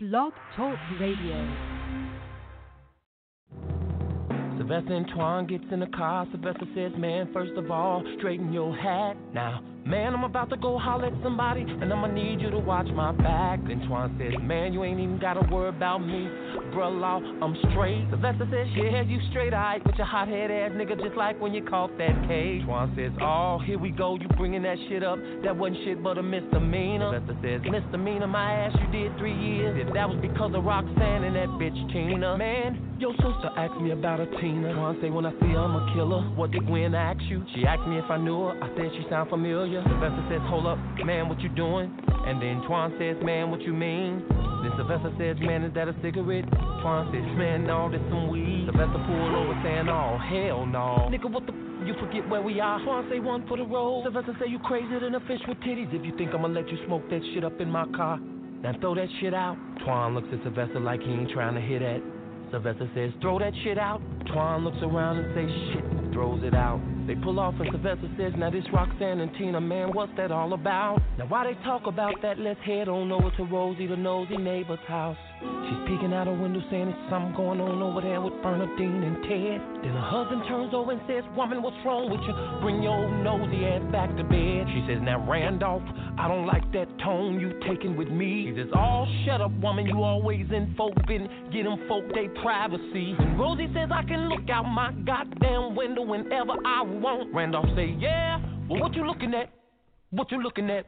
Blog Talk Radio. Sylvester and Twan gets in the car. Sylvester says, Man, first of all, straighten your hat. Now, man, I'm about to go holler at somebody, and I'ma need you to watch my back. Then Twan says, Man, you ain't even gotta worry about me. Bruh, law, I'm straight. Sylvester says, Yeah, you straight eyed with your hot head ass nigga, just like when you caught that case. Twan says, Oh, here we go, you bringing that shit up. That wasn't shit but a misdemeanor. Sylvester says, Misdemeanor, my ass, you did three years. If that was because of Roxanne and that bitch Tina. Man, your sister asked me about a Tina. Twan say, When I see her, I'm a killer. What did Gwen ask you? She asked me if I knew her. I said, She sound familiar. Sylvester says, Hold up, man, what you doing? And then Twan says, Man, what you mean? Then Sylvester says, Man, is that a cigarette? Twan says, Man, no, this some weed. Sylvester pulled over saying, Oh, hell no. Nigga, what the you forget where we are. Twan say one for the road. Sylvester say you crazier than a fish with titties. If you think I'ma let you smoke that shit up in my car, now throw that shit out. Twan looks at Sylvester like he ain't trying to hear that. Sylvester says, throw that shit out. Twan looks around and says, shit, throws it out. They pull off and Sylvester says, now this Roxanne and Tina, man, what's that all about? Now while they talk about that, let's head on over to Rosie, the nosy neighbor's house. She's peeking out her window saying there's something going on over there with Bernadine and Ted. Then her husband turns over and says, woman, what's wrong with you? Bring your old nosy ass back to bed. She says, now Randolph, I don't like that tone you taking with me. He says, oh, shut up, woman, you always in folk bin, get them folk they privacy. And Rosie says, I can look out my goddamn window whenever I want. Randolph say, yeah, well, what you looking at? What you looking at?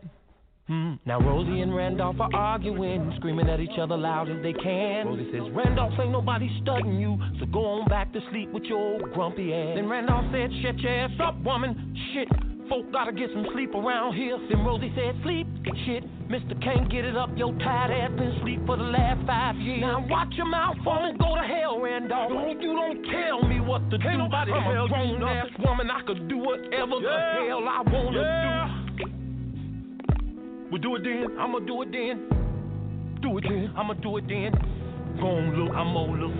Hmm. Now Rosie and Randolph are arguing, screaming at each other loud as they can. Rosie says, Randolph ain't nobody studying you, so go on back to sleep with your old grumpy ass. Then Randolph said, shut your ass up, woman. Shit, folk gotta get some sleep around here. Then Rosie said, sleep, shit. Mister can't get it up, your tired ass been asleep for the last five years. Now watch your mouth, woman, go to hell, Randolph. Don't you don't tell me what to Can't do. nobody I'm a grown ass woman, I could do whatever Yeah. the hell I wanna Yeah. do. We do it then, I'ma do it then. Do it then, I'ma do it then. Go on, look, I'ma look.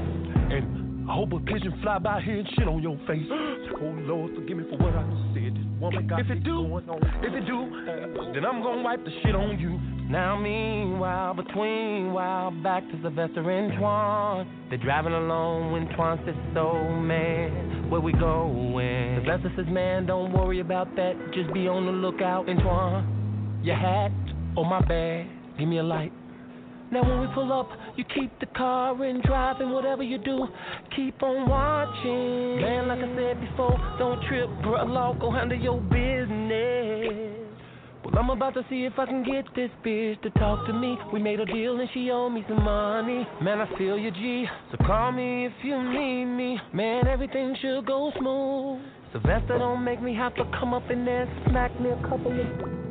And I hope a pigeon fly by here and shit on your face. Oh Lord, forgive me for what I said. Woman got if it do. If it do, then I'm gonna wipe the shit on you. Now meanwhile, between while back to Sylvester and Twan. They're driving alone when Twan says, So man, where we going? Sylvester says, Man, don't worry about that. Just be on the lookout. And Twan, your hat or my bag, give me a light. Now when we pull up, you keep the car and driving, whatever you do, keep on watching. Man, like I said before, don't trip, bro, law, go handle your business. Well, I'm about to see if I can get this bitch to talk to me. We made a deal and she owe me some money. Man, I feel you, G. So call me if you need me. Man, everything should go smooth. Sylvester, don't make me have to come up in there smack me a couple of.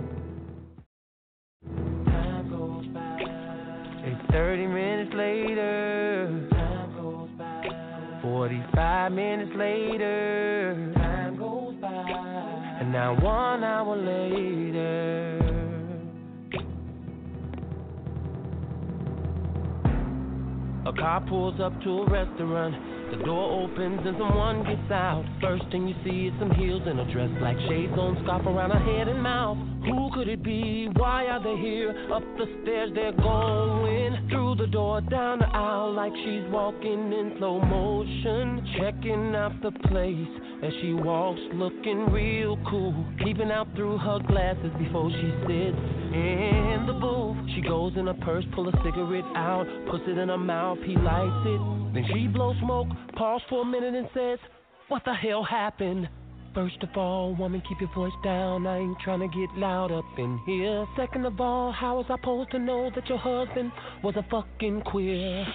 30 minutes later. Time goes by. 45 minutes later. Time goes by. And now one hour later. A car pulls up to a restaurant. The door opens and someone gets out. First thing you see is some heels and a dress, black shades on, scarf around her head and mouth. Who could it be? Why are they here? Up the stairs they're going. Through the door, down the aisle like she's walking in slow motion. Checking out the place as she walks, looking real cool. Peeping out through her glasses before she sits in the booth. She goes in her purse, pull a cigarette out, puts it in her mouth, he lights it. Then she blows smoke, pause for a minute and says, What the hell happened? First of all, woman, keep your voice down. I ain't trying to get loud up in here. Second of all, how was I supposed to know that your husband was a fucking queer?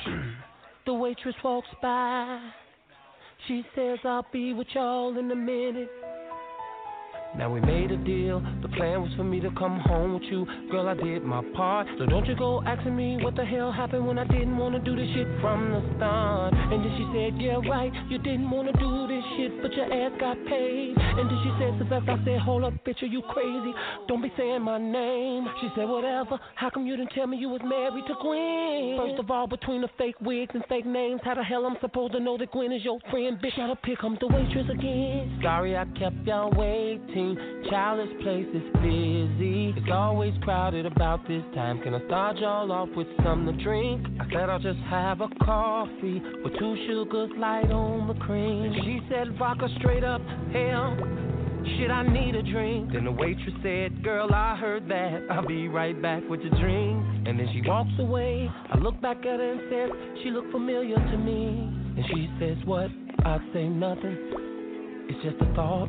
the waitress walks by. She says, I'll be with y'all in a minute. Now we made a deal. The plan was for me to come home with you. Girl, I did my part. So don't you go asking me what the hell happened when I didn't wanna do this shit from the start. And then she said, Yeah, right, you didn't wanna do this shit, but your ass got paid. And then she said, Sylvester, I said, Hold up, bitch, are you crazy? Don't be saying my name. She said, Whatever. How come you didn't tell me you was married to Gwen? First of all, between the fake wigs and fake names, how the hell I'm supposed to know that Gwen is your friend? Bitch, gotta pick 'em the waitress again. Sorry I kept y'all waiting. Childless place is busy. It's always crowded about this time. Can I start y'all off with something to drink? I said I'll just have a coffee with two sugars, light on the cream. She said vodka straight up, hell. Shit, I need a drink. Then the waitress said, Girl, I heard that. I'll be right back with your drink. And then she walks away. I look back at her and says, She look familiar to me. And she says, What? I say nothing. It's just a thought.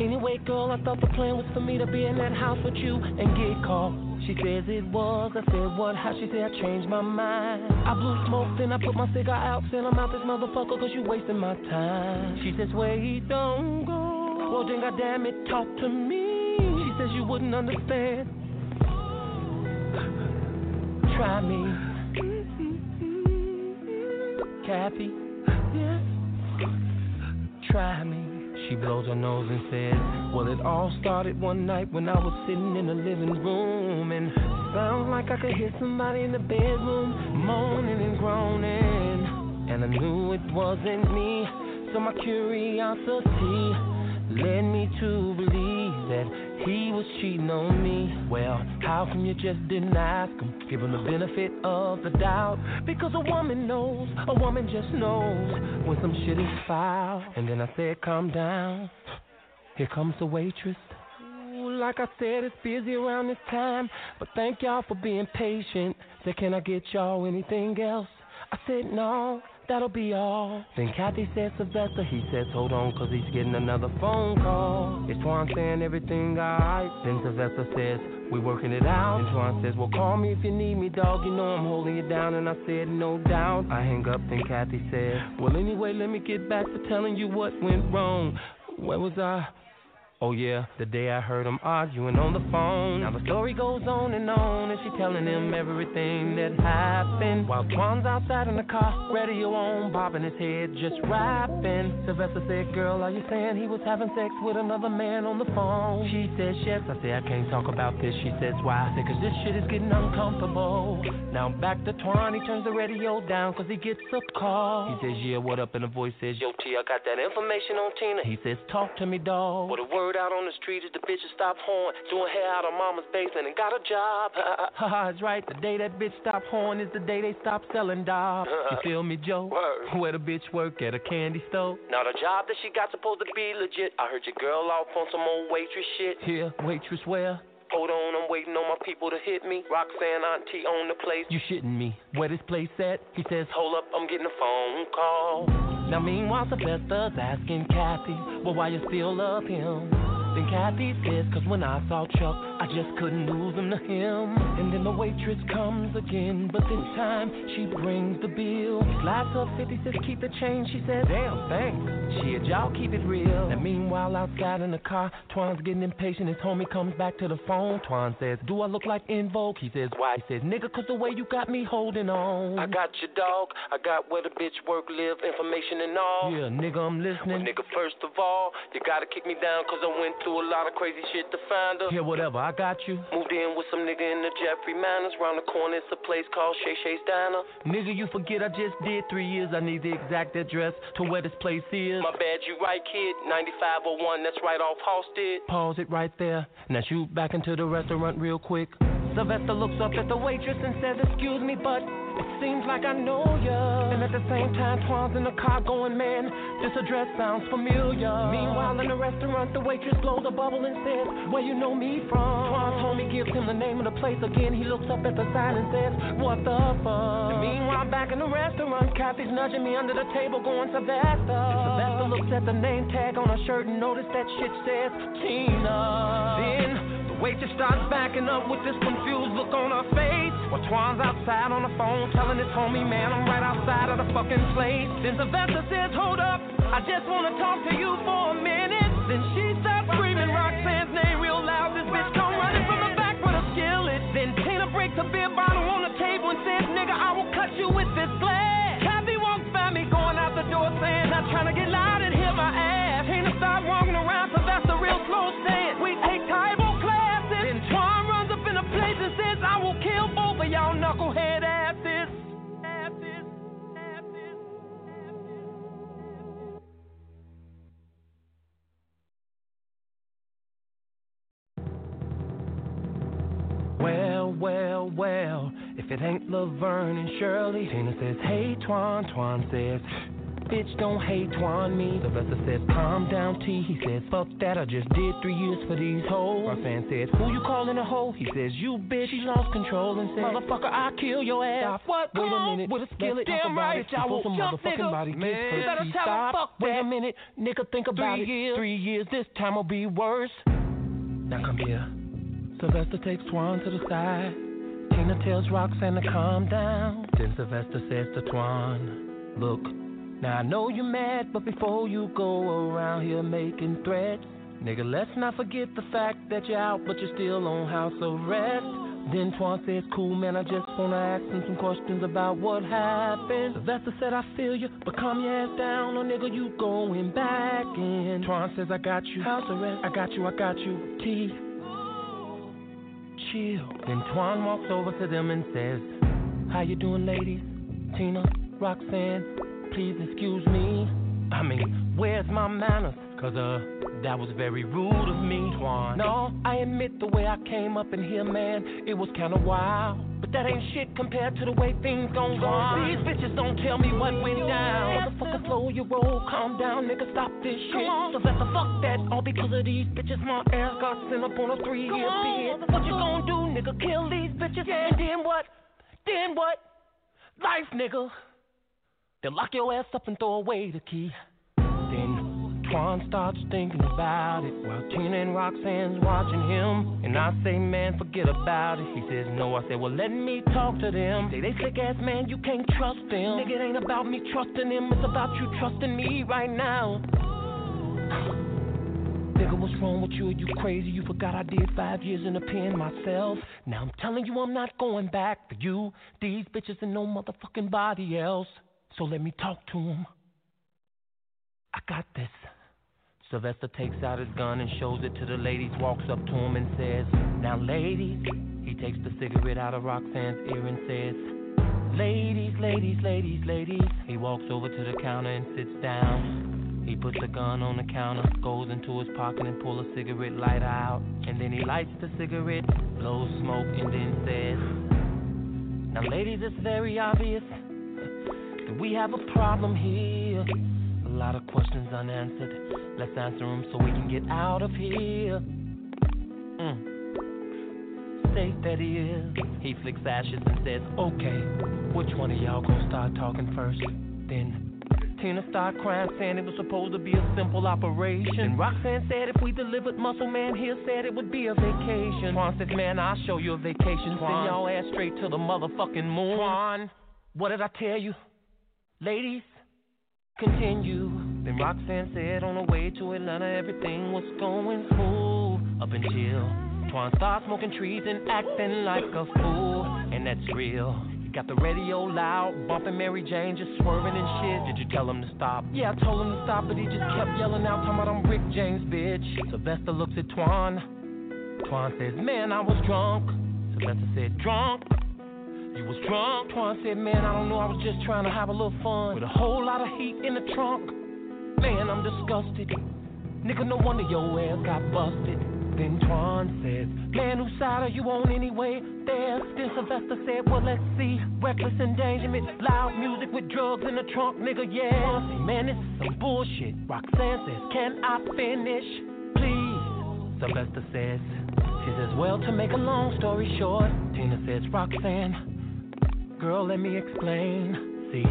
Anyway, girl, I thought the plan was for me to be in that house with you and get caught. She says it was. I said, what? How? She said, I changed my mind. I blew smoke, then I put my cigar out. Said, I'm out this motherfucker cause you wasting my time. She says, wait, don't go. Well, then, goddamn it, talk to me. She says you wouldn't understand. Try me. Kathy, yes. Try me. She blows her nose and says, Well, it all started one night when I was sitting in the living room. And sounds like I could hear somebody in the bedroom moaning and groaning. And I knew it wasn't me. So my curiosity led me to believe that he was cheating on me. Well, how come you just didn't ask him? Give him the benefit of the doubt. Because a woman knows, a woman just knows when some shit is foul. And then I said, calm down. Here comes the waitress. Ooh, like I said, it's busy around this time. But thank y'all for being patient. Said, can I get y'all anything else? I said, no that'll be all. Then Kathy says Sylvester, he says hold on cause he's getting another phone call. It's Twan saying everything alright. Then Sylvester says, we working it out. And Twan says, well call me if you need me dog, you know I'm holding it down. And I said, no doubt. I hang up, then Kathy said, well anyway let me get back to telling you what went wrong. Where was I? Oh yeah, the day I heard them arguing on the phone. Now the story goes on and on, and she telling him everything that happened. While Twan's outside in the car, radio on, bobbing his head, just rapping. Sylvester said, Girl, are you saying he was having sex with another man on the phone? She says, Yes. I say, I can't talk about this. She says, Why? I say, Cause this shit is getting uncomfortable. Now back to Twan, he turns the radio down cause he gets a call. He says, Yeah, what up? And the voice says, Yo, T, I got that information on Tina. He says, Talk to me, dog. What a word word out on the street is the bitches stop horn, doing hair out of mama's basement and got a job. Haha, it's right. The day that bitch stop horn is the day they stop selling dogs. Uh-huh. you feel me, Joe? Word. Where the bitch work at a candy store? Now the job that she got supposed to be legit. I heard your girl off on some old waitress shit. Here, waitress where? Hold on, I'm waiting on my people to hit me. Roxanne Auntie on the place. You shitting me? Where this place at? He says, Hold up, I'm getting a phone call. Now meanwhile, Sylvester's asking Kathy, well, why you still love him? Then Kathy says, cause when I saw Chuck, I just couldn't lose him to him. And then the waitress comes again, but this time she brings the bill. Slides up 50, says, keep the change. She says, damn, thanks. Shit, y'all keep it real. And meanwhile, outside in the car, Twan's getting impatient. His homie comes back to the phone. Twan says, do I look like En Vogue? He says, why? He says, nigga, cause the way you got me holding on. I got your dog. I got where the bitch work, live, information and all. Yeah, nigga, I'm listening. Well, nigga, first of all, you gotta kick me down cause I went through a lot of crazy shit to find her. Yeah, whatever, I got you. Moved in with some nigga in the Jeffrey Manors. Round the corner, it's a place called Shay Shay's Diner. Nigga, you forget I just did three years. I need the exact address to where this place is. My bad, you right, kid. 9501, that's right off Halsted. Pause it right there. Now shoot back into the restaurant real quick. Sylvester looks up at the waitress and says, Excuse me, but it seems like I know ya. And at the same time, Twan's in the car going, man, this address sounds familiar. Meanwhile, in the restaurant, the waitress blows a bubble and says, Where you know me from? Twan's homie gives him the name of the place again. He looks up at the sign and says, What the fuck? And meanwhile, back in the restaurant, Kathy's nudging me under the table, going, Sylvester. And Sylvester looks at the name tag on her shirt and notice that shit says Tina. Then Waitress starts backing up with this confused look on her face. While Twan's outside on the phone telling his homie, man, I'm right outside of the fucking place. Then Sylvester says, hold up, I just wanna talk to you for a minute. Then she starts screaming Roxanne's name real loud. This bitch come running from the back with a skillet. Then Tina breaks a beer bottle on the table and says, nigga, I will cut you with this glass. Kathy walks by me going out the door saying, not trying to get loud and hear my ass. Tina start walking around, a real slow saying. Well, well, well. If it ain't Laverne and Shirley, Tina says, Hey, Twan. Twan says, Bitch, don't hate Twan me. Sylvester says, calm down, T. He says, fuck that, I just did three years for these hoes. My fan says, who you calling a hoe? He says, you bitch. She lost control and said, motherfucker, I kill your ass. Stop. What? Wait a minute. With a skillet, damn right. I will jump, motherfucking nigga. body Man, you better tell Stop. Fuck Wait that. a minute, nigga, think about three it. Years. Three years, this time will be worse. Now come here. Sylvester takes Twan to the side. Tina tells Roxanne to calm down. Then Sylvester says to Twan, look. Now I know you're mad, but before you go around here making threats, nigga, let's not forget the fact that you're out, but you're still on house arrest. Then Twan says, cool man, I just wanna ask him some questions about what happened. Sylvester said, I feel you, but calm your ass down, or nigga, you going back in. Twan says, I got you, house arrest, I got you, I got you, T. Chill. Then Twan walks over to them and says, How you doing, ladies? Tina, Roxanne, please excuse me. I mean, where's my manners? Cause, uh, that was very rude of me, Twan. No, I admit the way I came up in here, man, it was kinda wild. That ain't shit compared to the way things gon' go. These bitches don't tell me what went down. Motherfucker, slow your roll, calm down, nigga, stop this shit. So let the fuck that, all because of these bitches. My ass got sent up on a three year bid. What you gon' do, nigga? Kill these bitches? Yeah. And then what? Then what? Life, nigga. Then lock your ass up and throw away the key. Then Twan starts thinking about it while Tina and Roxanne's watching him. And I say, man, forget about it. He says, no. I say, well, let me talk to them. Say, they sick ass man, you can't trust them. Nigga, it ain't about me trusting them, it's about you trusting me right now. Nigga, what's wrong with you? Are you crazy? You forgot I did five years in the pen myself. Now I'm telling you, I'm not going back for you, these bitches, and no motherfucking body else. So let me talk to them. I got this. Sylvester takes out his gun and shows it to the ladies, walks up to him and says, Now, ladies, he takes the cigarette out of Roxanne's ear and says, Ladies, ladies, ladies, ladies. He walks over to the counter and sits down. He puts the gun on the counter, goes into his pocket and pulls a cigarette lighter out. And then he lights the cigarette, blows smoke, and then says, Now, ladies, it's very obvious that we have a problem here. A lot of questions unanswered. Let's answer them so we can get out of here. Mm. Safe that he is. He flicks ashes and says, Okay, which one of y'all gonna start talking first? Then Tina started crying, saying it was supposed to be a simple operation. And Roxanne said if we delivered Muscle Man here, said it would be a vacation. Twan says, Man, I'll show you a vacation. Send y'all ass straight to the motherfucking moon. Twan, what did I tell you? Ladies, continue. Then Roxanne said on the way to Atlanta, everything was going smooth up until Twan started smoking trees and acting like a fool. And that's real. He got the radio loud, bumping Mary Jane, just swerving and shit. Did you tell him to stop? Yeah, I told him to stop, but he just kept yelling out, talking about I'm Rick James, bitch. Sylvester looks at Twan. Twan says, Man, I was drunk. Sylvester said, Drunk? You was drunk. Twan said, man, I don't know, I was just trying to have a little fun. With a whole lot of heat in the trunk. Man, I'm disgusted. Nigga, no wonder your ass got busted. Then Twan says, Man, whose side are you on anyway? There, then Sylvester said, Well, let's see. Reckless endangerment, loud music with drugs in the trunk, nigga, yeah. Man, this is some bullshit. Roxanne says, Can I finish? Please. Sylvester says, She says, Well, to make a long story short, Tina says, Roxanne, Girl, let me explain. See,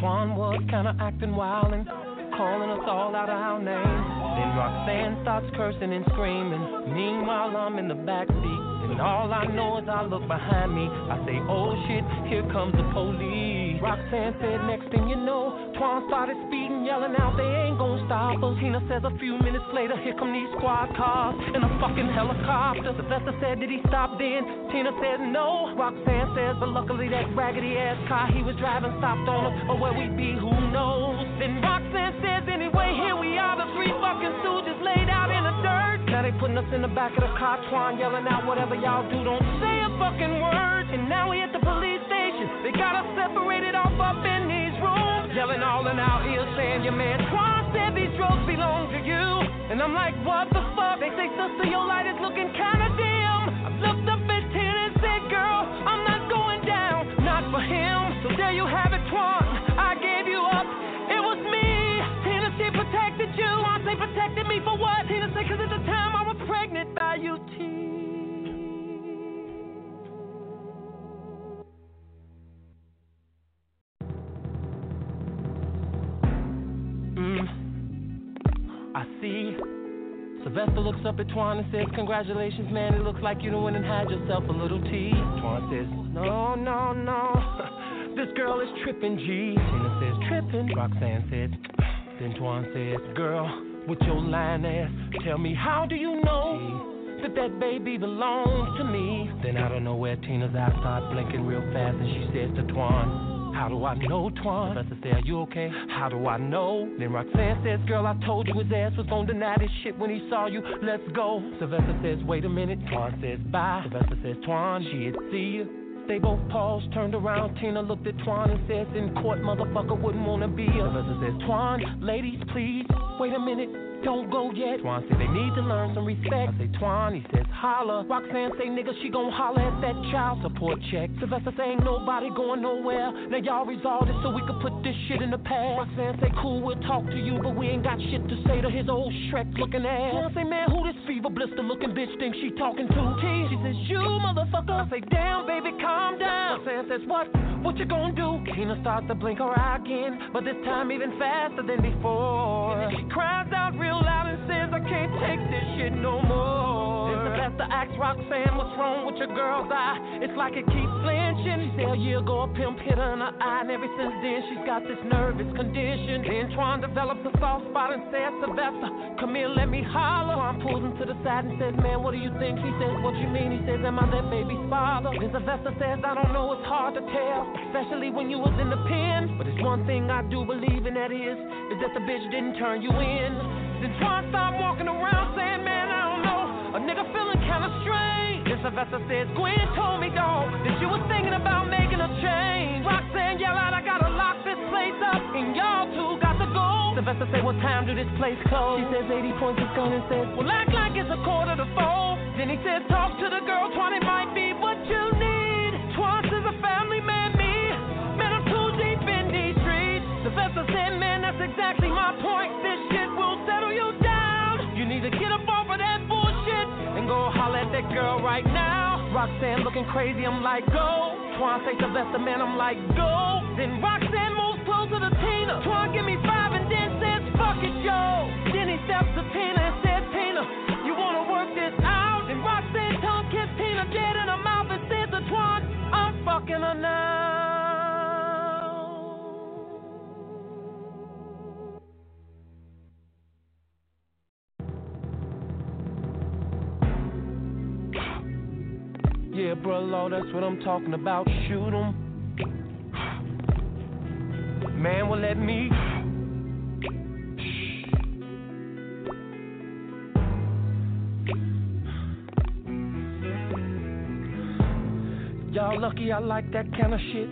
Twan was kinda acting wild and calling us all out of our names. Then Roxanne starts cursing and screaming. Meanwhile, I'm in the backseat. And all I know is I look behind me. I say, oh shit, here comes the police. Roxanne said, next thing you know, Twan started speeding, yelling out, they ain't gonna stop us. Tina says a few minutes later, here come these squad cars in a fucking helicopter. Sylvester said, did he stop then? Tina said, no. Roxanne says, but luckily that raggedy ass car he was driving stopped on us. Or where we be, who knows? Then Roxanne says, anyway, here we are, three fucking stooges laid out in the dirt. Now they putting us in the back of the car, Twan yelling out, whatever y'all do, don't say a fucking word. And now we at the police station. They got us separated off up in these rooms. Yelling all in our ears, saying your man Twan said these drugs belong to you. And I'm like, what the fuck? They say, sister, your light is looking kinda dim. I looked I see. Sylvester looks up at Twan and says, Congratulations, man. It looks like you done went and had yourself a little tea. Twan says, No, no, no. this girl is tripping, G. Tina says, Tripping. Roxanne says, Then Twan says, Girl, with your lying ass, tell me, how do you know? That that baby belongs to me. Then out of nowhere, Tina's eyes start blinking real fast, and she says to Twan, how do I know, Twan? Professor said, Are you okay? How do I know? Then Roxanne says, Girl, I told you his ass was gonna deny this shit when he saw you. Let's go. Sylvester says, Wait a minute. Twan says, Bye. Sylvester says, Twan, she'd see you. They both paused, turned around. Tina looked at Twan and says, In court, motherfucker wouldn't wanna be a. Sylvester says, Twan, ladies, please, wait a minute. Don't go yet. Twan say they need to learn some respect. I say Twan, he says holla. Roxanne say nigga she gon' holla at that child support check. Sylvester say ain't nobody going nowhere. Now y'all resolve it so we can put this shit in the past. Roxanne say cool, we'll talk to you, but we ain't got shit to say to his old Shrek looking ass. Twan say man, who this fever blister looking bitch think she talking to? T. She says you motherfucker. I say damn baby, calm down. Roxanne says what? What you gonna do? Tina starts to blink her eye again, but this time even faster than before. And then she cries out real loud and says, I can't take this shit no more. Sylvester asks Roxanne, what's wrong with your girl's eye? It's like it keeps flinching. She said a year ago a pimp hit her in her eye, and ever since then she's got this nervous condition. Then Twan develops a soft spot and says, Sylvester, come here, let me holler. Twan pulls him to the side and says, man, what do you think? He says, what you mean? He says, am I that baby's father? Then Sylvester says, I don't know, it's hard to tell, especially when you was in the pen. But it's one thing I do believe, and that is, is that the bitch didn't turn you in. Then Twan stopped walking around saying, man, I don't know, a nigga feeling kinda strange. Then Sylvester says, Gwen told me, dog, that you was thinking about making a change. Roxanne yell out, I gotta lock this place up, and y'all two got to go. Sylvester say, what time do this place close? She says, 80 points his gun and says, well, act like it's a quarter to four. Then he says, talk to the girl, Twan, it might be what you girl right now. Roxanne looking crazy, I'm like, go. Twan say Sylvester, man, I'm like, go. Then Roxanne moves closer to Tina. Twan give me five and then says, fuck it, yo. Then he steps to Tina and says, Tina, you wanna work this out? And Roxanne tongue kiss Tina dead in her mouth and says to Twan, I'm fucking her now. Yeah, bro, Lord, that's what I'm talking about. Shoot 'em. Man, will let me. Y'all lucky I like that kind of shit.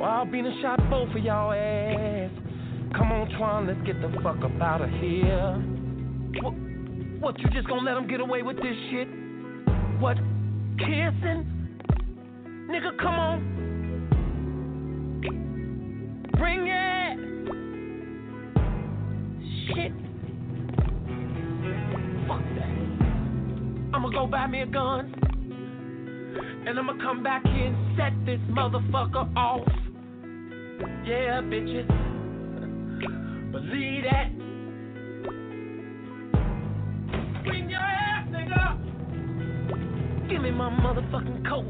Or I'll be done shot both of y'all ass. Come on, Twan, let's get the fuck up out of here. What, what, you just gonna let him get away with this shit? What, kissing? Nigga, come on. Bring it. Shit. Fuck that. I'ma go buy me a gun. And I'ma come back here and set this motherfucker off. Yeah, bitches. Believe that. Me my motherfucking coat.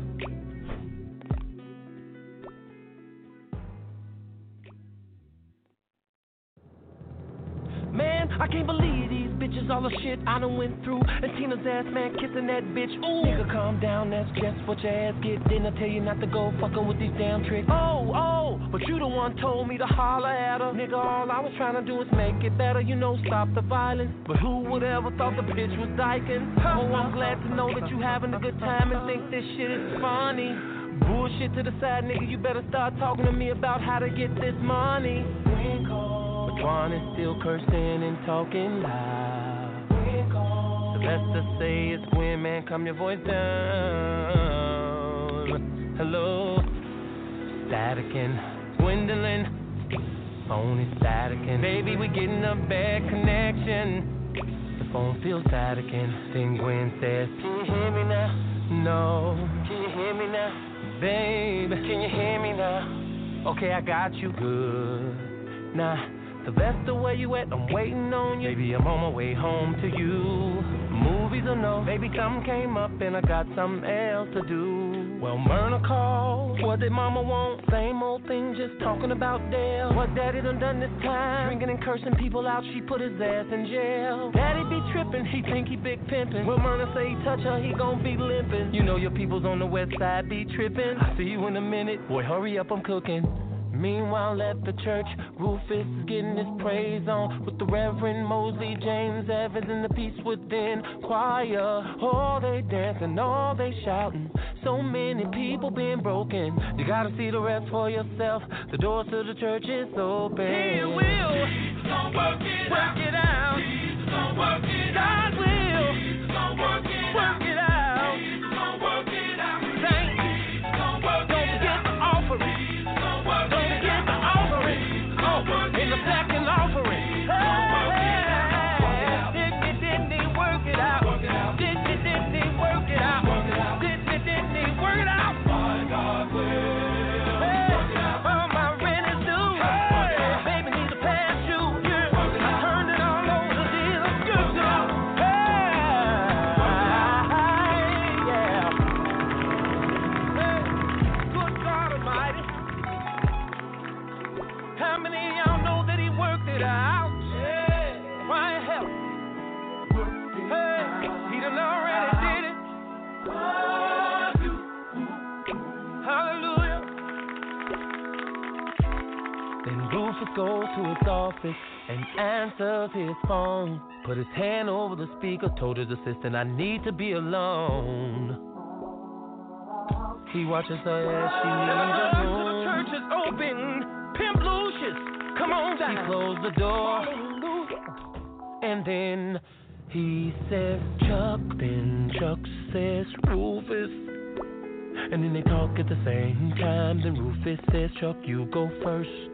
Man, I can't believe these bitches, all the shit I done went through. And Tina's ass, man, kissing that bitch. Ooh, nigga, calm down, that's just what your ass get. Didn't I tell you not to go fucking with these damn tricks? Oh, oh, but you the one told me to holler at her. Nigga, all I was trying to do is make it better, you know, stop the violence. But who would ever thought the bitch was dyking? Oh, I'm glad to know that you having a good time and think this shit is funny. Bullshit to the side, nigga, you better start talking to me about how to get this money. But Twan is still cursing and talking loud. Sylvester say it's Gwen, man, calm your voice down. Hello, Static Gwendolyn. phone is static and baby we getting a bad connection. The phone feels static and then Gwen says, Can you hear me now? No. Can you hear me now? Babe, can you hear me now? Okay, I got you good. Nah, the best of where you at, I'm waiting on you. Baby, I'm on my way home to you. Movies or no, baby, something came up and I got something else to do. Well, Myrna called. What did mama want? Same old thing, just talking about Dale. What daddy done done this time? Drinking and cursing people out, she put his ass in jail. Daddy be tripping, he think he big pimpin'. Will Myrna say he touch her, he gon' be limpin'. You know your peoples on the west side be trippin'. I see you in a minute, boy, hurry up, I'm cooking. Meanwhile, at the church, Rufus is getting his praise on with the Reverend Mosley, James Evans, and the Peace Within choir. All they dancing, all they shouting. So many people being broken. You gotta see the rest for yourself. The doors to the church is open. He will. Jesus gon' work it work out. It out. Jesus gon' work it God out. will. Answers his phone. Put his hand over the speaker, told his assistant, I need to be alone. He watches her as she leaves the room. The church is open. Pimp Lucius, come on down. He closed the door. And then he says, Chuck. Then Chuck says, Rufus. And then they talk at the same time. Then Rufus says, Chuck, you go first.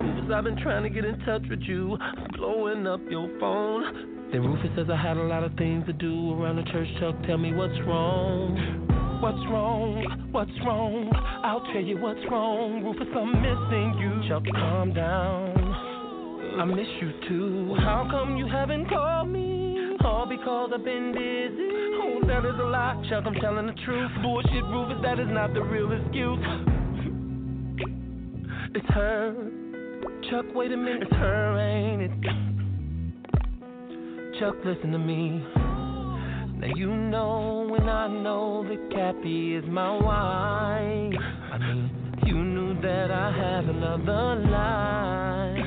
Rufus, I've been trying to get in touch with you, blowing up your phone. Then Rufus says I had a lot of things to do around the church. Chuck, tell me what's wrong. What's wrong? What's wrong? I'll tell you what's wrong. Rufus, I'm missing you. Chuck, calm down. I miss you too. How come you haven't called me? All because I've been busy. Oh, that is a lie. Chuck, I'm telling the truth. Bullshit, Rufus, that is not the real excuse. It's her. Chuck, wait a minute, it's her, ain't it? Chuck, listen to me. Now you know when I know that Cappy is my wife. I mean, you knew that I had another life.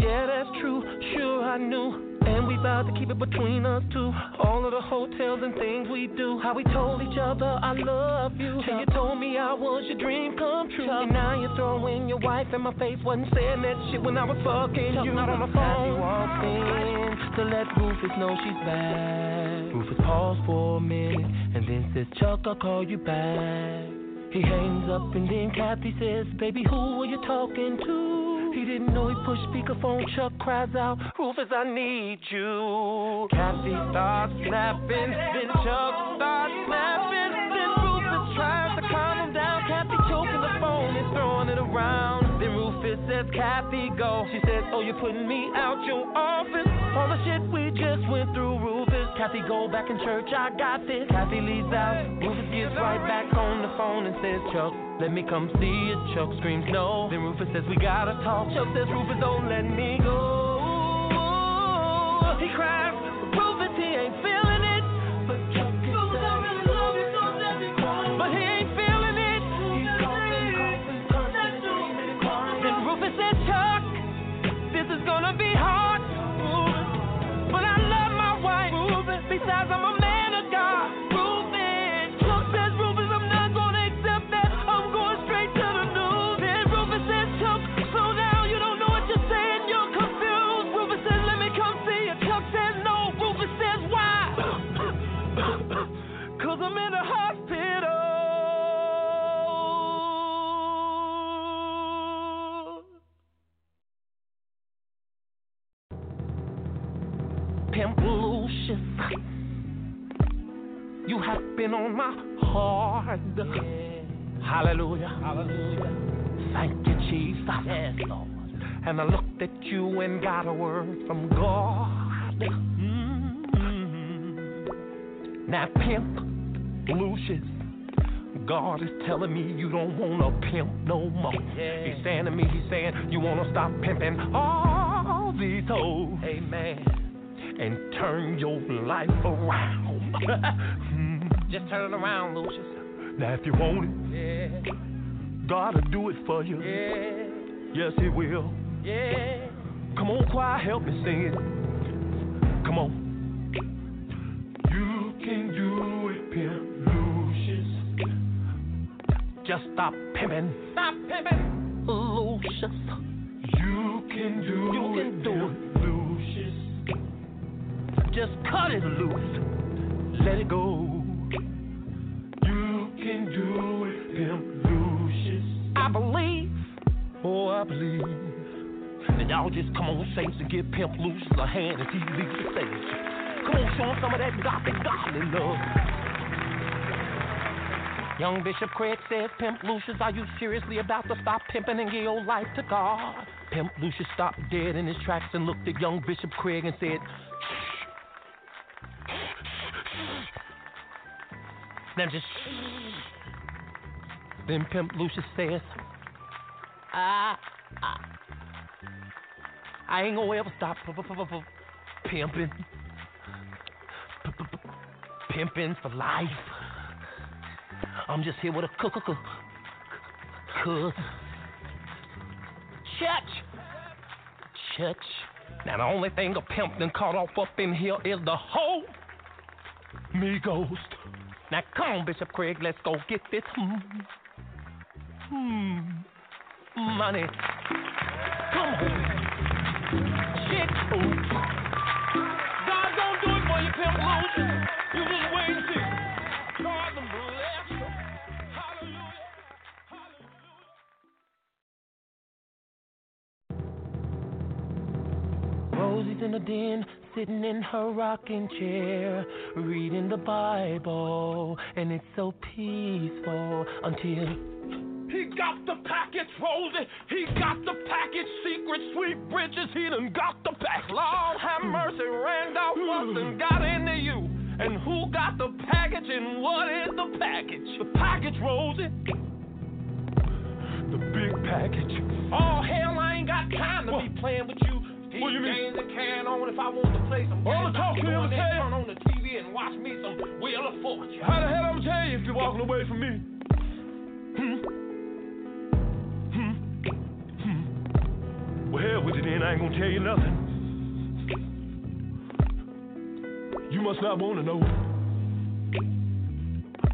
Yeah, that's true, sure I knew. And we vowed to keep it between us two. All of the hotels and things we do. How we told each other I love you. And you told me I was your dream come true. And now you're throwing your wife in my face. Wasn't saying that shit when I was fucking you. Not on the phone. Walks in to let Rufus know she's back. Rufus paused for a minute and then says, Chuck, I'll call you back. He hangs up and then Kathy says, Baby, who are you talking to? He didn't know he pushed speakerphone. Chuck cries out, Rufus, I need you. Kathy starts snapping, then Chuck starts snapping. Then Rufus tries to calm him down. Kathy choking the phone and throwing it around. Then Rufus says, Kathy, go. She says, Oh, you're putting me out your office. All the shit we just went through, Rufus. Kathy, go back in church, I got this. Kathy leaves out. Rufus gets right back on the phone and says, Chuck, let me come see you. Chuck screams no. Then Rufus says we gotta talk. Chuck says Rufus don't let me go. He cries, Rufus he ain't feeling it. But Chuck Rufus, I really love you, don't let me cry. But he ain't feeling it. He's coughing, coughing, crying. Then Rufus said, Chuck, this is gonna be heart. Hallelujah. Hallelujah. Thank you, Jesus. Yes, Lord. And I looked at you and got a word from God. Mm-hmm. Now, Pimp Lucius. God is telling me you don't want to pimp no more. Yeah. He's saying to me, he's saying, you want to stop pimping all these hoes. Amen. And turn your life around. Just turn it around, Lucius. Now, if you want it, yeah. God will do it for you. Yeah. Yes, He will. Yeah. Come on, choir, help me sing it. Come on. You can do it, pimp. Just stop pimping. Stop pimping. Lucius. You can do you it. can do it. Lucius. Just cut it loose. Let it go. Can do it, pimp Lucius. I believe. Oh, I believe. That y'all just come on, saints, and give Pimp Lucius a hand as he leaves the stage. Come on, show him some of that gothic godly love. Young Bishop Craig says, Pimp Lucius, are you seriously about to stop pimping and give your life to God? Pimp Lucius stopped dead in his tracks and looked at young Bishop Craig and said, Now just Then Pimp Lucius says, I, I, I ain't gonna ever stop pimping. Pimping for life. I'm just here with a cook, cook, cook. Church. Church. Now, the only thing a pimp done caught off up in here is the whole me ghost. Now, come on, Bishop Craig, let's go get this. Hmm. Hmm. Money. Come on. Shit. Ooh. God don't do it for you, pimp loser. You just wait and see. Rosie's in the den, sitting in her rocking chair, reading the Bible, and it's so peaceful until. He got the package, Rosie. He got the package. Secret sweet bridges. He done got the package. Lord have mercy, Randolph Watson got into you. And who got the package and what is the package? The package, Rosie. The big package. Oh, hell, I ain't got time to what? be playing with you. These what you mean? games can on if I want to play some games. All the talk to him Turn on the TV and watch me some Wheel of Fortune. How the hell I'm tell you if you're walking away from me? Hmm? Well, hell with it then. I ain't gonna tell you nothing. You must not want to know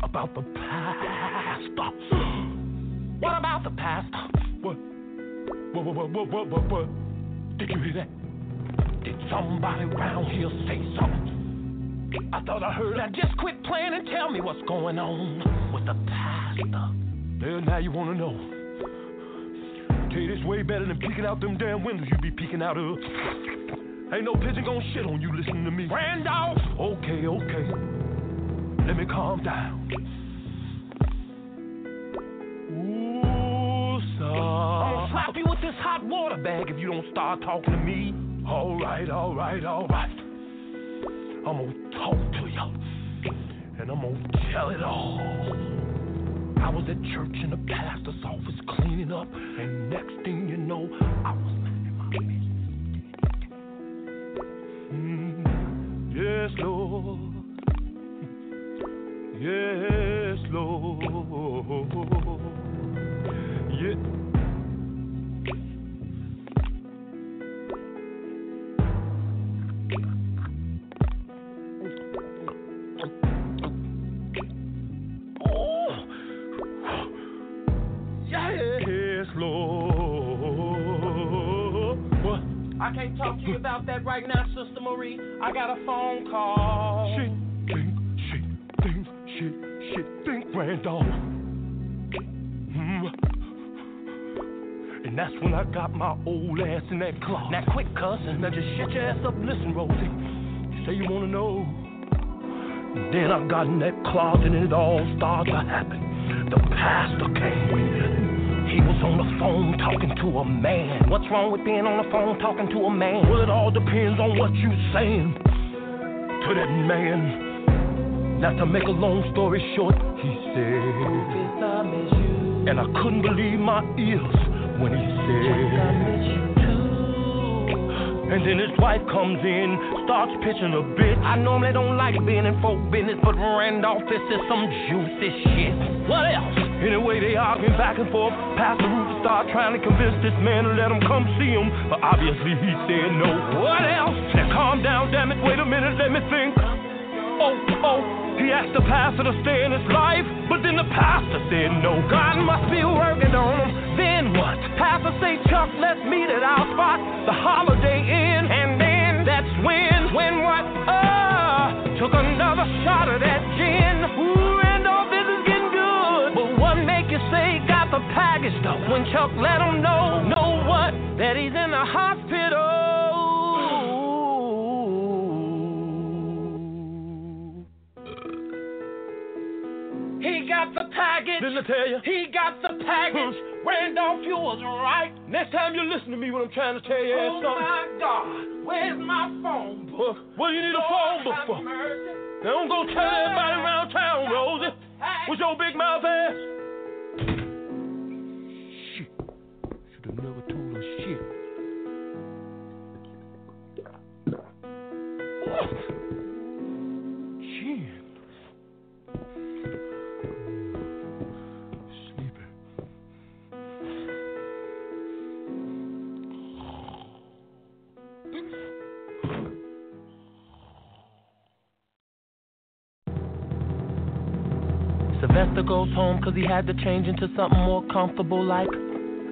about the past. What about the past? What? What, what, what, what, what, what? Did you hear that? Did somebody around here say something? I thought I heard. Now just quit playing and tell me what's going on with the pastor. Well, now you want to know. I tell this way better than peeking out them damn windows you be peeking out of. Ain't no pigeon gonna shit on you listen to me. Randolph! Okay, okay. Let me calm down. I'll slap you with this hot water bag if you don't start talking to me. All right, all right, all right. I'm gonna talk to you, and I'm gonna tell it all. I was at church and the pastor's office cleaning up, and next thing you know, I was minding my business. Yes, Lord. Yes, Lord. I can't talk to you about that right now, Sister Marie. I got a phone call. Shit, think, shit, think, shit, shit, think, Randolph. Mm. And that's when I got my old ass in that closet. Now quit cussing, now just shut your ass up and listen, Rosie. say you wanna know. Then I got in that closet and it all started to happen. The pastor came in. He was on the phone talking to a man. What's wrong with being on the phone talking to a man? Well, it all depends on what you are saying to that man. Not to make a long story short, he said, and I couldn't believe my ears when he said. And then his wife comes in, starts pitching a bit. I normally don't like being in folk business, but Randolph, this is some juicy shit. What else? Anyway, they arguing back and forth. Pastor Rufus start trying to convince this man to let him come see him, but obviously he said no. What else? Now calm down, damn it. Wait a minute, let me think. Oh, oh. He asked the pastor to stay in his life, but then the pastor said no. God must be working on him. Then what? Pastor say, Chuck, let's meet at our spot, the Holiday When Chuck let him know, know what? That he's in the hospital. He got the package. Didn't I tell you? He got the package. Hmm. Randolph, you was right. Next time you listen to me when I'm trying to tell you Oh something. my God, where's my phone book? Well, what do you need a phone book for? Now don't go tell everybody around town, Rosie. What's your big mouth ass? Sylvester goes home cause he had to change into something more comfortable like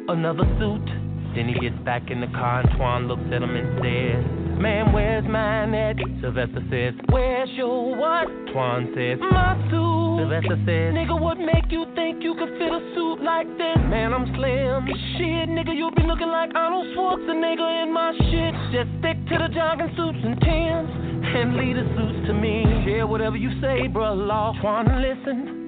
another suit. Then he gets back in the car and Twan looks at him and says, Man, where's mine at? Sylvester says, Where's your what? Twan says, My suit. Sylvester says, Nigga, what make you think you could fit a suit like this? Man, I'm slim. Shit, nigga, you'll be looking like Arnold Schwarzenegger in my shit. Just stick to the jogging suits and Tims and leave the suits to me. Share whatever you say, bruh, law. Twan, listen.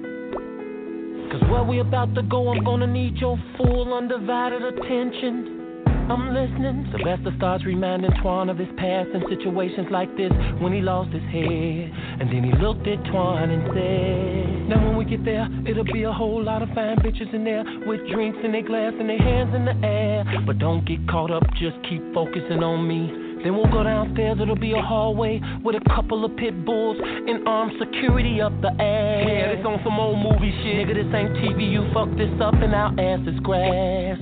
Cause where we about to go, I'm gonna need your full undivided attention. I'm listening. Sylvester starts reminding Twan of his past and situations like this when he lost his head. And then he looked at Twan and said, Now when we get there, it'll be a whole lot of fine bitches in there with drinks in their glass and their hands in the air. But don't get caught up, just keep focusing on me. Then we'll go downstairs, it'll be a hallway with a couple of pit bulls and armed security up the ass. Yeah, this on some old movie shit. Nigga, this ain't TV, you fuck this up and our ass is grass.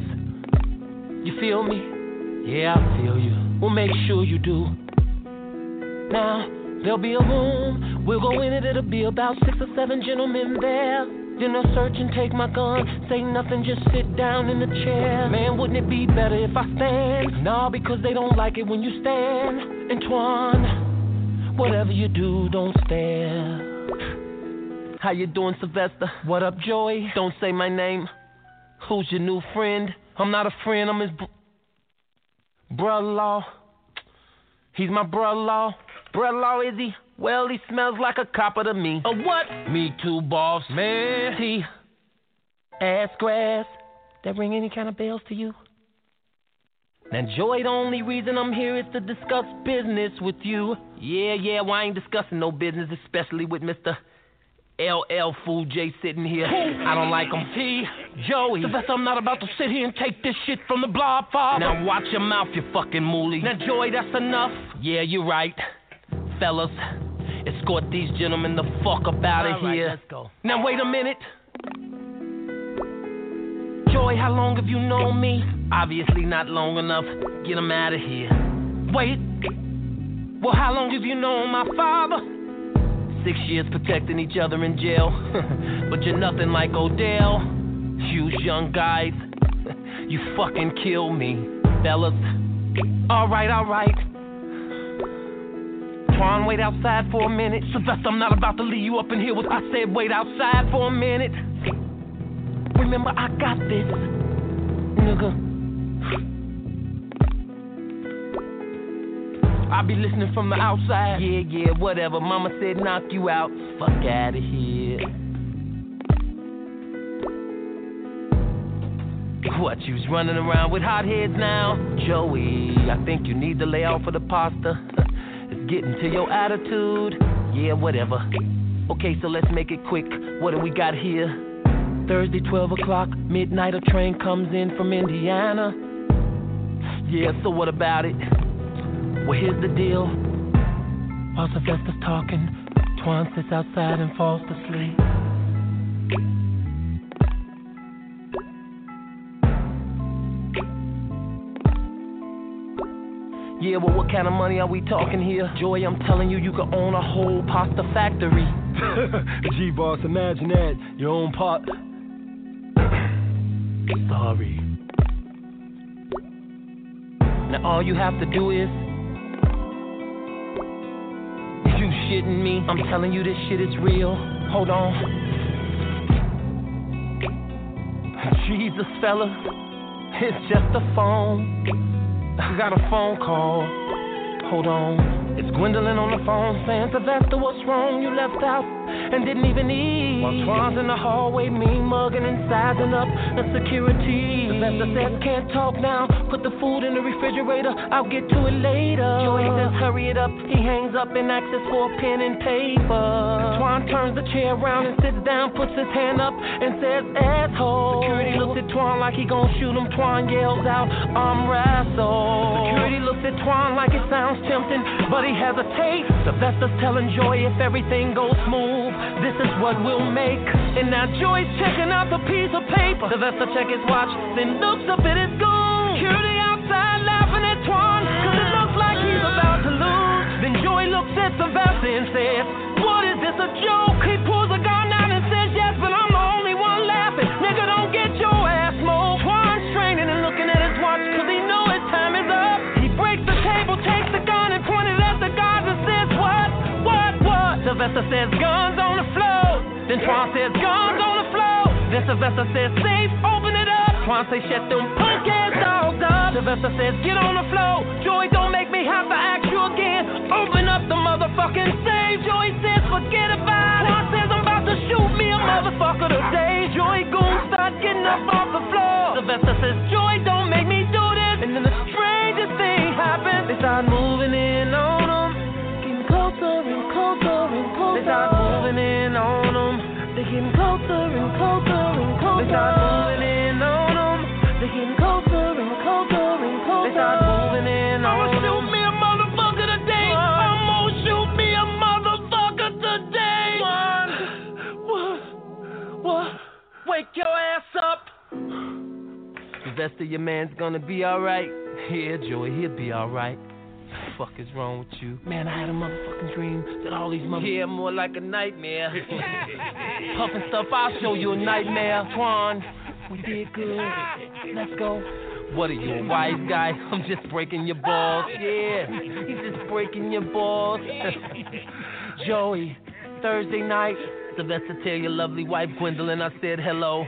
You feel me? Yeah, I feel you. We'll make sure you do. Now, there'll be a room, we'll go in it, it'll be about six or seven gentlemen there. Then I'll search and take my gun. Say nothing, just sit down in the chair. Man, wouldn't it be better if I stand? Nah, because they don't like it when you stand. Antoine, whatever you do, don't stare. How you doing, Sylvester? What up, Joey? Don't say my name. Who's your new friend? I'm not a friend, I'm his br- brother-in-law. He's my brother-in-law. Brother-in-law, is he? Well, he smells like a copper to me. A what? Me too, boss. Man. T. Ass grass. That ring any kind of bells to you? Now, Joy, the only reason I'm here is to discuss business with you. Yeah, yeah, well, I ain't discussing no business, especially with Mr. LL Fool J sitting here. I don't like him. T. Joey. Sylvester, I'm not about to sit here and take this shit from the blob father. Now, watch your mouth, you fucking mooly. Now, Joy, that's enough. Yeah, you're right. Fellas, escort these gentlemen the fuck up out of right, here. let's go. Now, wait a minute. Joy, how long have you known me? Obviously not long enough. Get him out of here. Wait. Well, how long have you known my father? Six years protecting each other in jail. but you're nothing like Odell. You young guys. you fucking kill me, fellas. Alright, alright. Twan, wait outside for a minute. Sylvester, I'm not about to leave you up in here with I said wait outside for a minute. Remember, I got this. Nigga. I be listening from the outside. Yeah, yeah, whatever. Mama said knock you out. Fuck out of here. What, you was running around with hot heads now? Joey, I think you need to lay off of the pasta. Getting to your attitude. Yeah, whatever. Okay, so let's make it quick. What do we got here? Thursday, 12 o'clock, midnight, a train comes in from Indiana. Yeah, so what about it? Well, here's the deal. While Sylvester's talking, Twan sits outside and falls to sleep. Yeah, well, what kind of money are we talking here? Joy, I'm telling you, you could own a whole pasta factory. G Boss, imagine that. Your own pot. Sorry. Now, all you have to do is. You shitting me? I'm telling you, this shit is real. Hold on. Jesus, fella. It's just a phone. Got a phone call. Hold on. It's Gwendolyn on the phone saying, Sylvester, what's wrong? You left out and didn't even eat. While Twan's in the hallway, me mugging and sizing up the security. Sylvester says, can't talk now. Put the food in the refrigerator. I'll get to it later. Joey says, hurry it up. He hangs up and asks for a pen and paper. Twan turns the chair around and sits down, puts his hand up and says, asshole. Security looks at Twan like he gonna shoot him. Twan yells out, I'm wrestle. Security looks at Twan like it sounds tempting, but he hesitates. Sylvester's telling Joy if everything goes smooth, this is what we'll make. And now Joy's checking out the piece of paper. Sylvester check his watch, then looks up at his goon. Security outside laughing at Twan, cause it looks like he's about to lose. Then Joy looks at Sylvester and says, What is this, a joke? He Sylvester says guns on the floor. Then Twan says guns on the floor. Then Sylvester says safe, open it up. Twan says shut them punk ass dogs up. Sylvester says get on the floor. Joy, don't make me have to ask you again. Open up the motherfucking safe. Joy says forget about it. Twan says I'm about to shoot me a motherfucker today. Joy goon start getting up off the floor. Sylvester says Joy, don't make Sylvester, your man's gonna be alright. Yeah, Joey, he'll be alright fuck is wrong with you? Man, I had a motherfucking dream that all these motherfuckers. Yeah, more like a nightmare. Puffing stuff, I'll show you a nightmare. Twan, we did good. Let's go. What are you, a wise guy? I'm just breaking your balls. Yeah, he's just breaking your balls. Joey, Thursday night, Sylvester, tell your lovely wife Gwendolyn I said hello.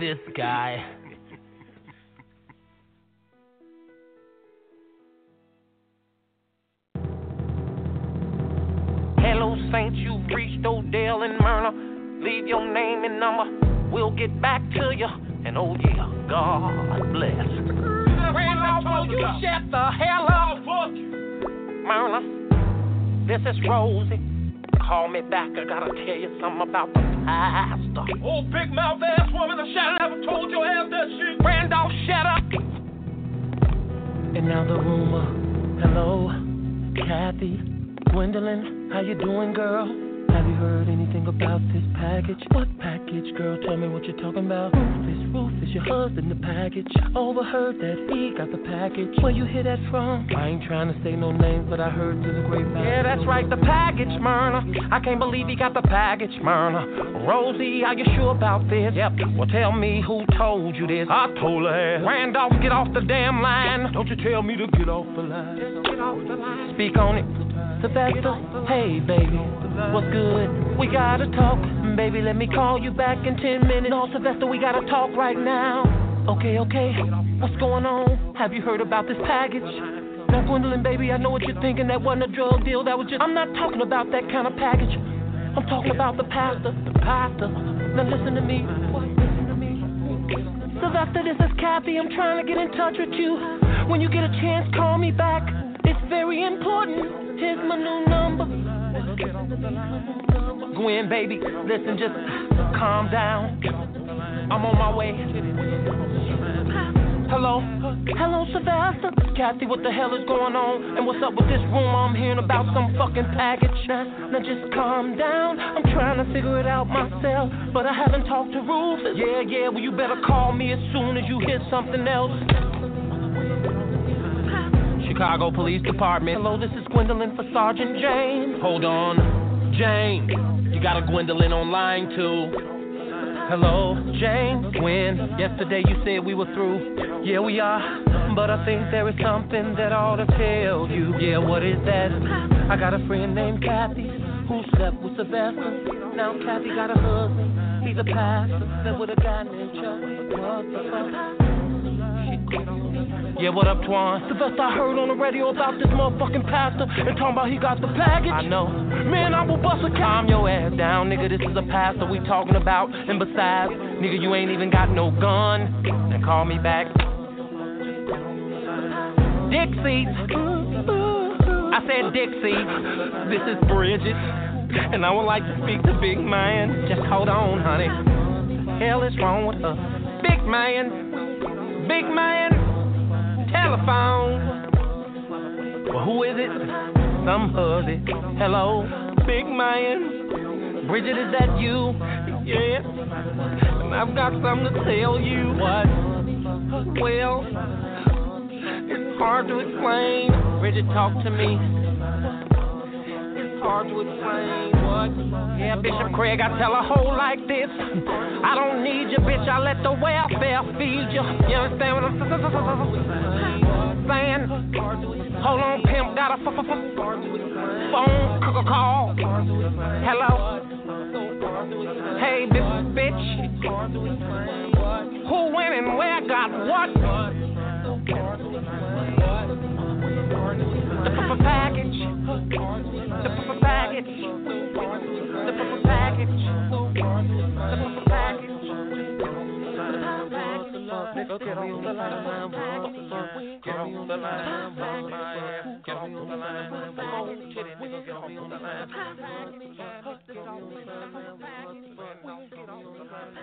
this guy. Hello, Saints, you've reached Odell and Myrna. Leave your name and number, we'll get back to you. And oh yeah, God bless. Randolph, will you shut the hell up? Myrna, this is Rosie. Call me back, I gotta tell you something about the pastor. Oh, big mouth ass woman, I should have never told your ass that shit. Randolph, shut up. And now the rumor. Hello, Kathy. Gwendolyn, how you doing, girl? Have you heard anything about this package? What package, girl? Tell me what you're talking about. Rufus, Rufus, your husband, the package. Overheard that he got the package. Where you hear that from? I ain't trying to say no names, but I heard through the grapevine. Yeah, that's right, the package, Myrna. I can't believe he got the package, Myrna. Rosie, are you sure about this? Yep. Well, tell me who told you this. I told her. Randolph, get off the damn line. Don't you tell me to get off the line. Just get off the line. Speak on it. Sylvester, hey baby, what's good? We gotta talk, baby. Let me call you back in ten minutes. No, Sylvester, we gotta talk right now. Okay, okay, what's going on? Have you heard about this package? Now, Gwendolyn, baby, I know what you're thinking. That wasn't a drug deal. That was just. I'm not talking about that kind of package. I'm talking about the pastor. The pastor. Now, listen to me. Listen to me. Sylvester, this is Kathy. I'm trying to get in touch with you. When you get a chance, call me back. Very important. Here's my new number. Gwen, baby, listen, just calm down. I'm on my way. Hello? Hello, Sylvester? Kathy, what the hell is going on? And what's up with this rumor I'm hearing about some fucking package? Now, now just calm down. I'm trying to figure it out myself, but I haven't talked to Rufus. Yeah, yeah, well, you better call me as soon as you hear something else. Chicago Police Department. Hello, this is Gwendolyn for Sergeant James. Hold on, James. You got a Gwendolyn on line too. Hello, James. Gwen, yesterday you said we were through. Yeah, we are. But I think there is something that I ought to tell you. Yeah, what is that? I got a friend named Kathy who slept with Sylvester. Now Kathy got a husband. He's a pastor. Slept with a guy named Chuck. What the fuck? Yeah, what up, Twan? Sylvester, I heard on the radio about this motherfucking pastor and talking about he got the package. I know. Man, I will bust a calm your ass down, nigga. This is a pastor we talking about. And besides, nigga, you ain't even got no gun. And call me back. Dixie. I said Dixie. This is Bridget. And I would like to speak to Big Man. Just hold on, honey. Hell is wrong with her. Big Man. Big Man. Telephone. Well, who is it? Some huzzy. Hello, big man. Bridget, is that you? Yeah. And I've got something to tell you. What? Well, it's hard to explain. Bridget, talk to me. It's hard to explain. Yeah, Bishop Craig, I tell a hoe like this. I don't need you, bitch. I let the welfare feed you. You understand what I'm saying? Hold on, pimp. Got a phone call. Hello. Hey, this bitch. Who went and where got what? The f- package. The f- package. The f- package. The f- package. Nigga, get on the line, get on the line, get on the line, come on, kitty, nigga, get on the line, get on the line, get on the line.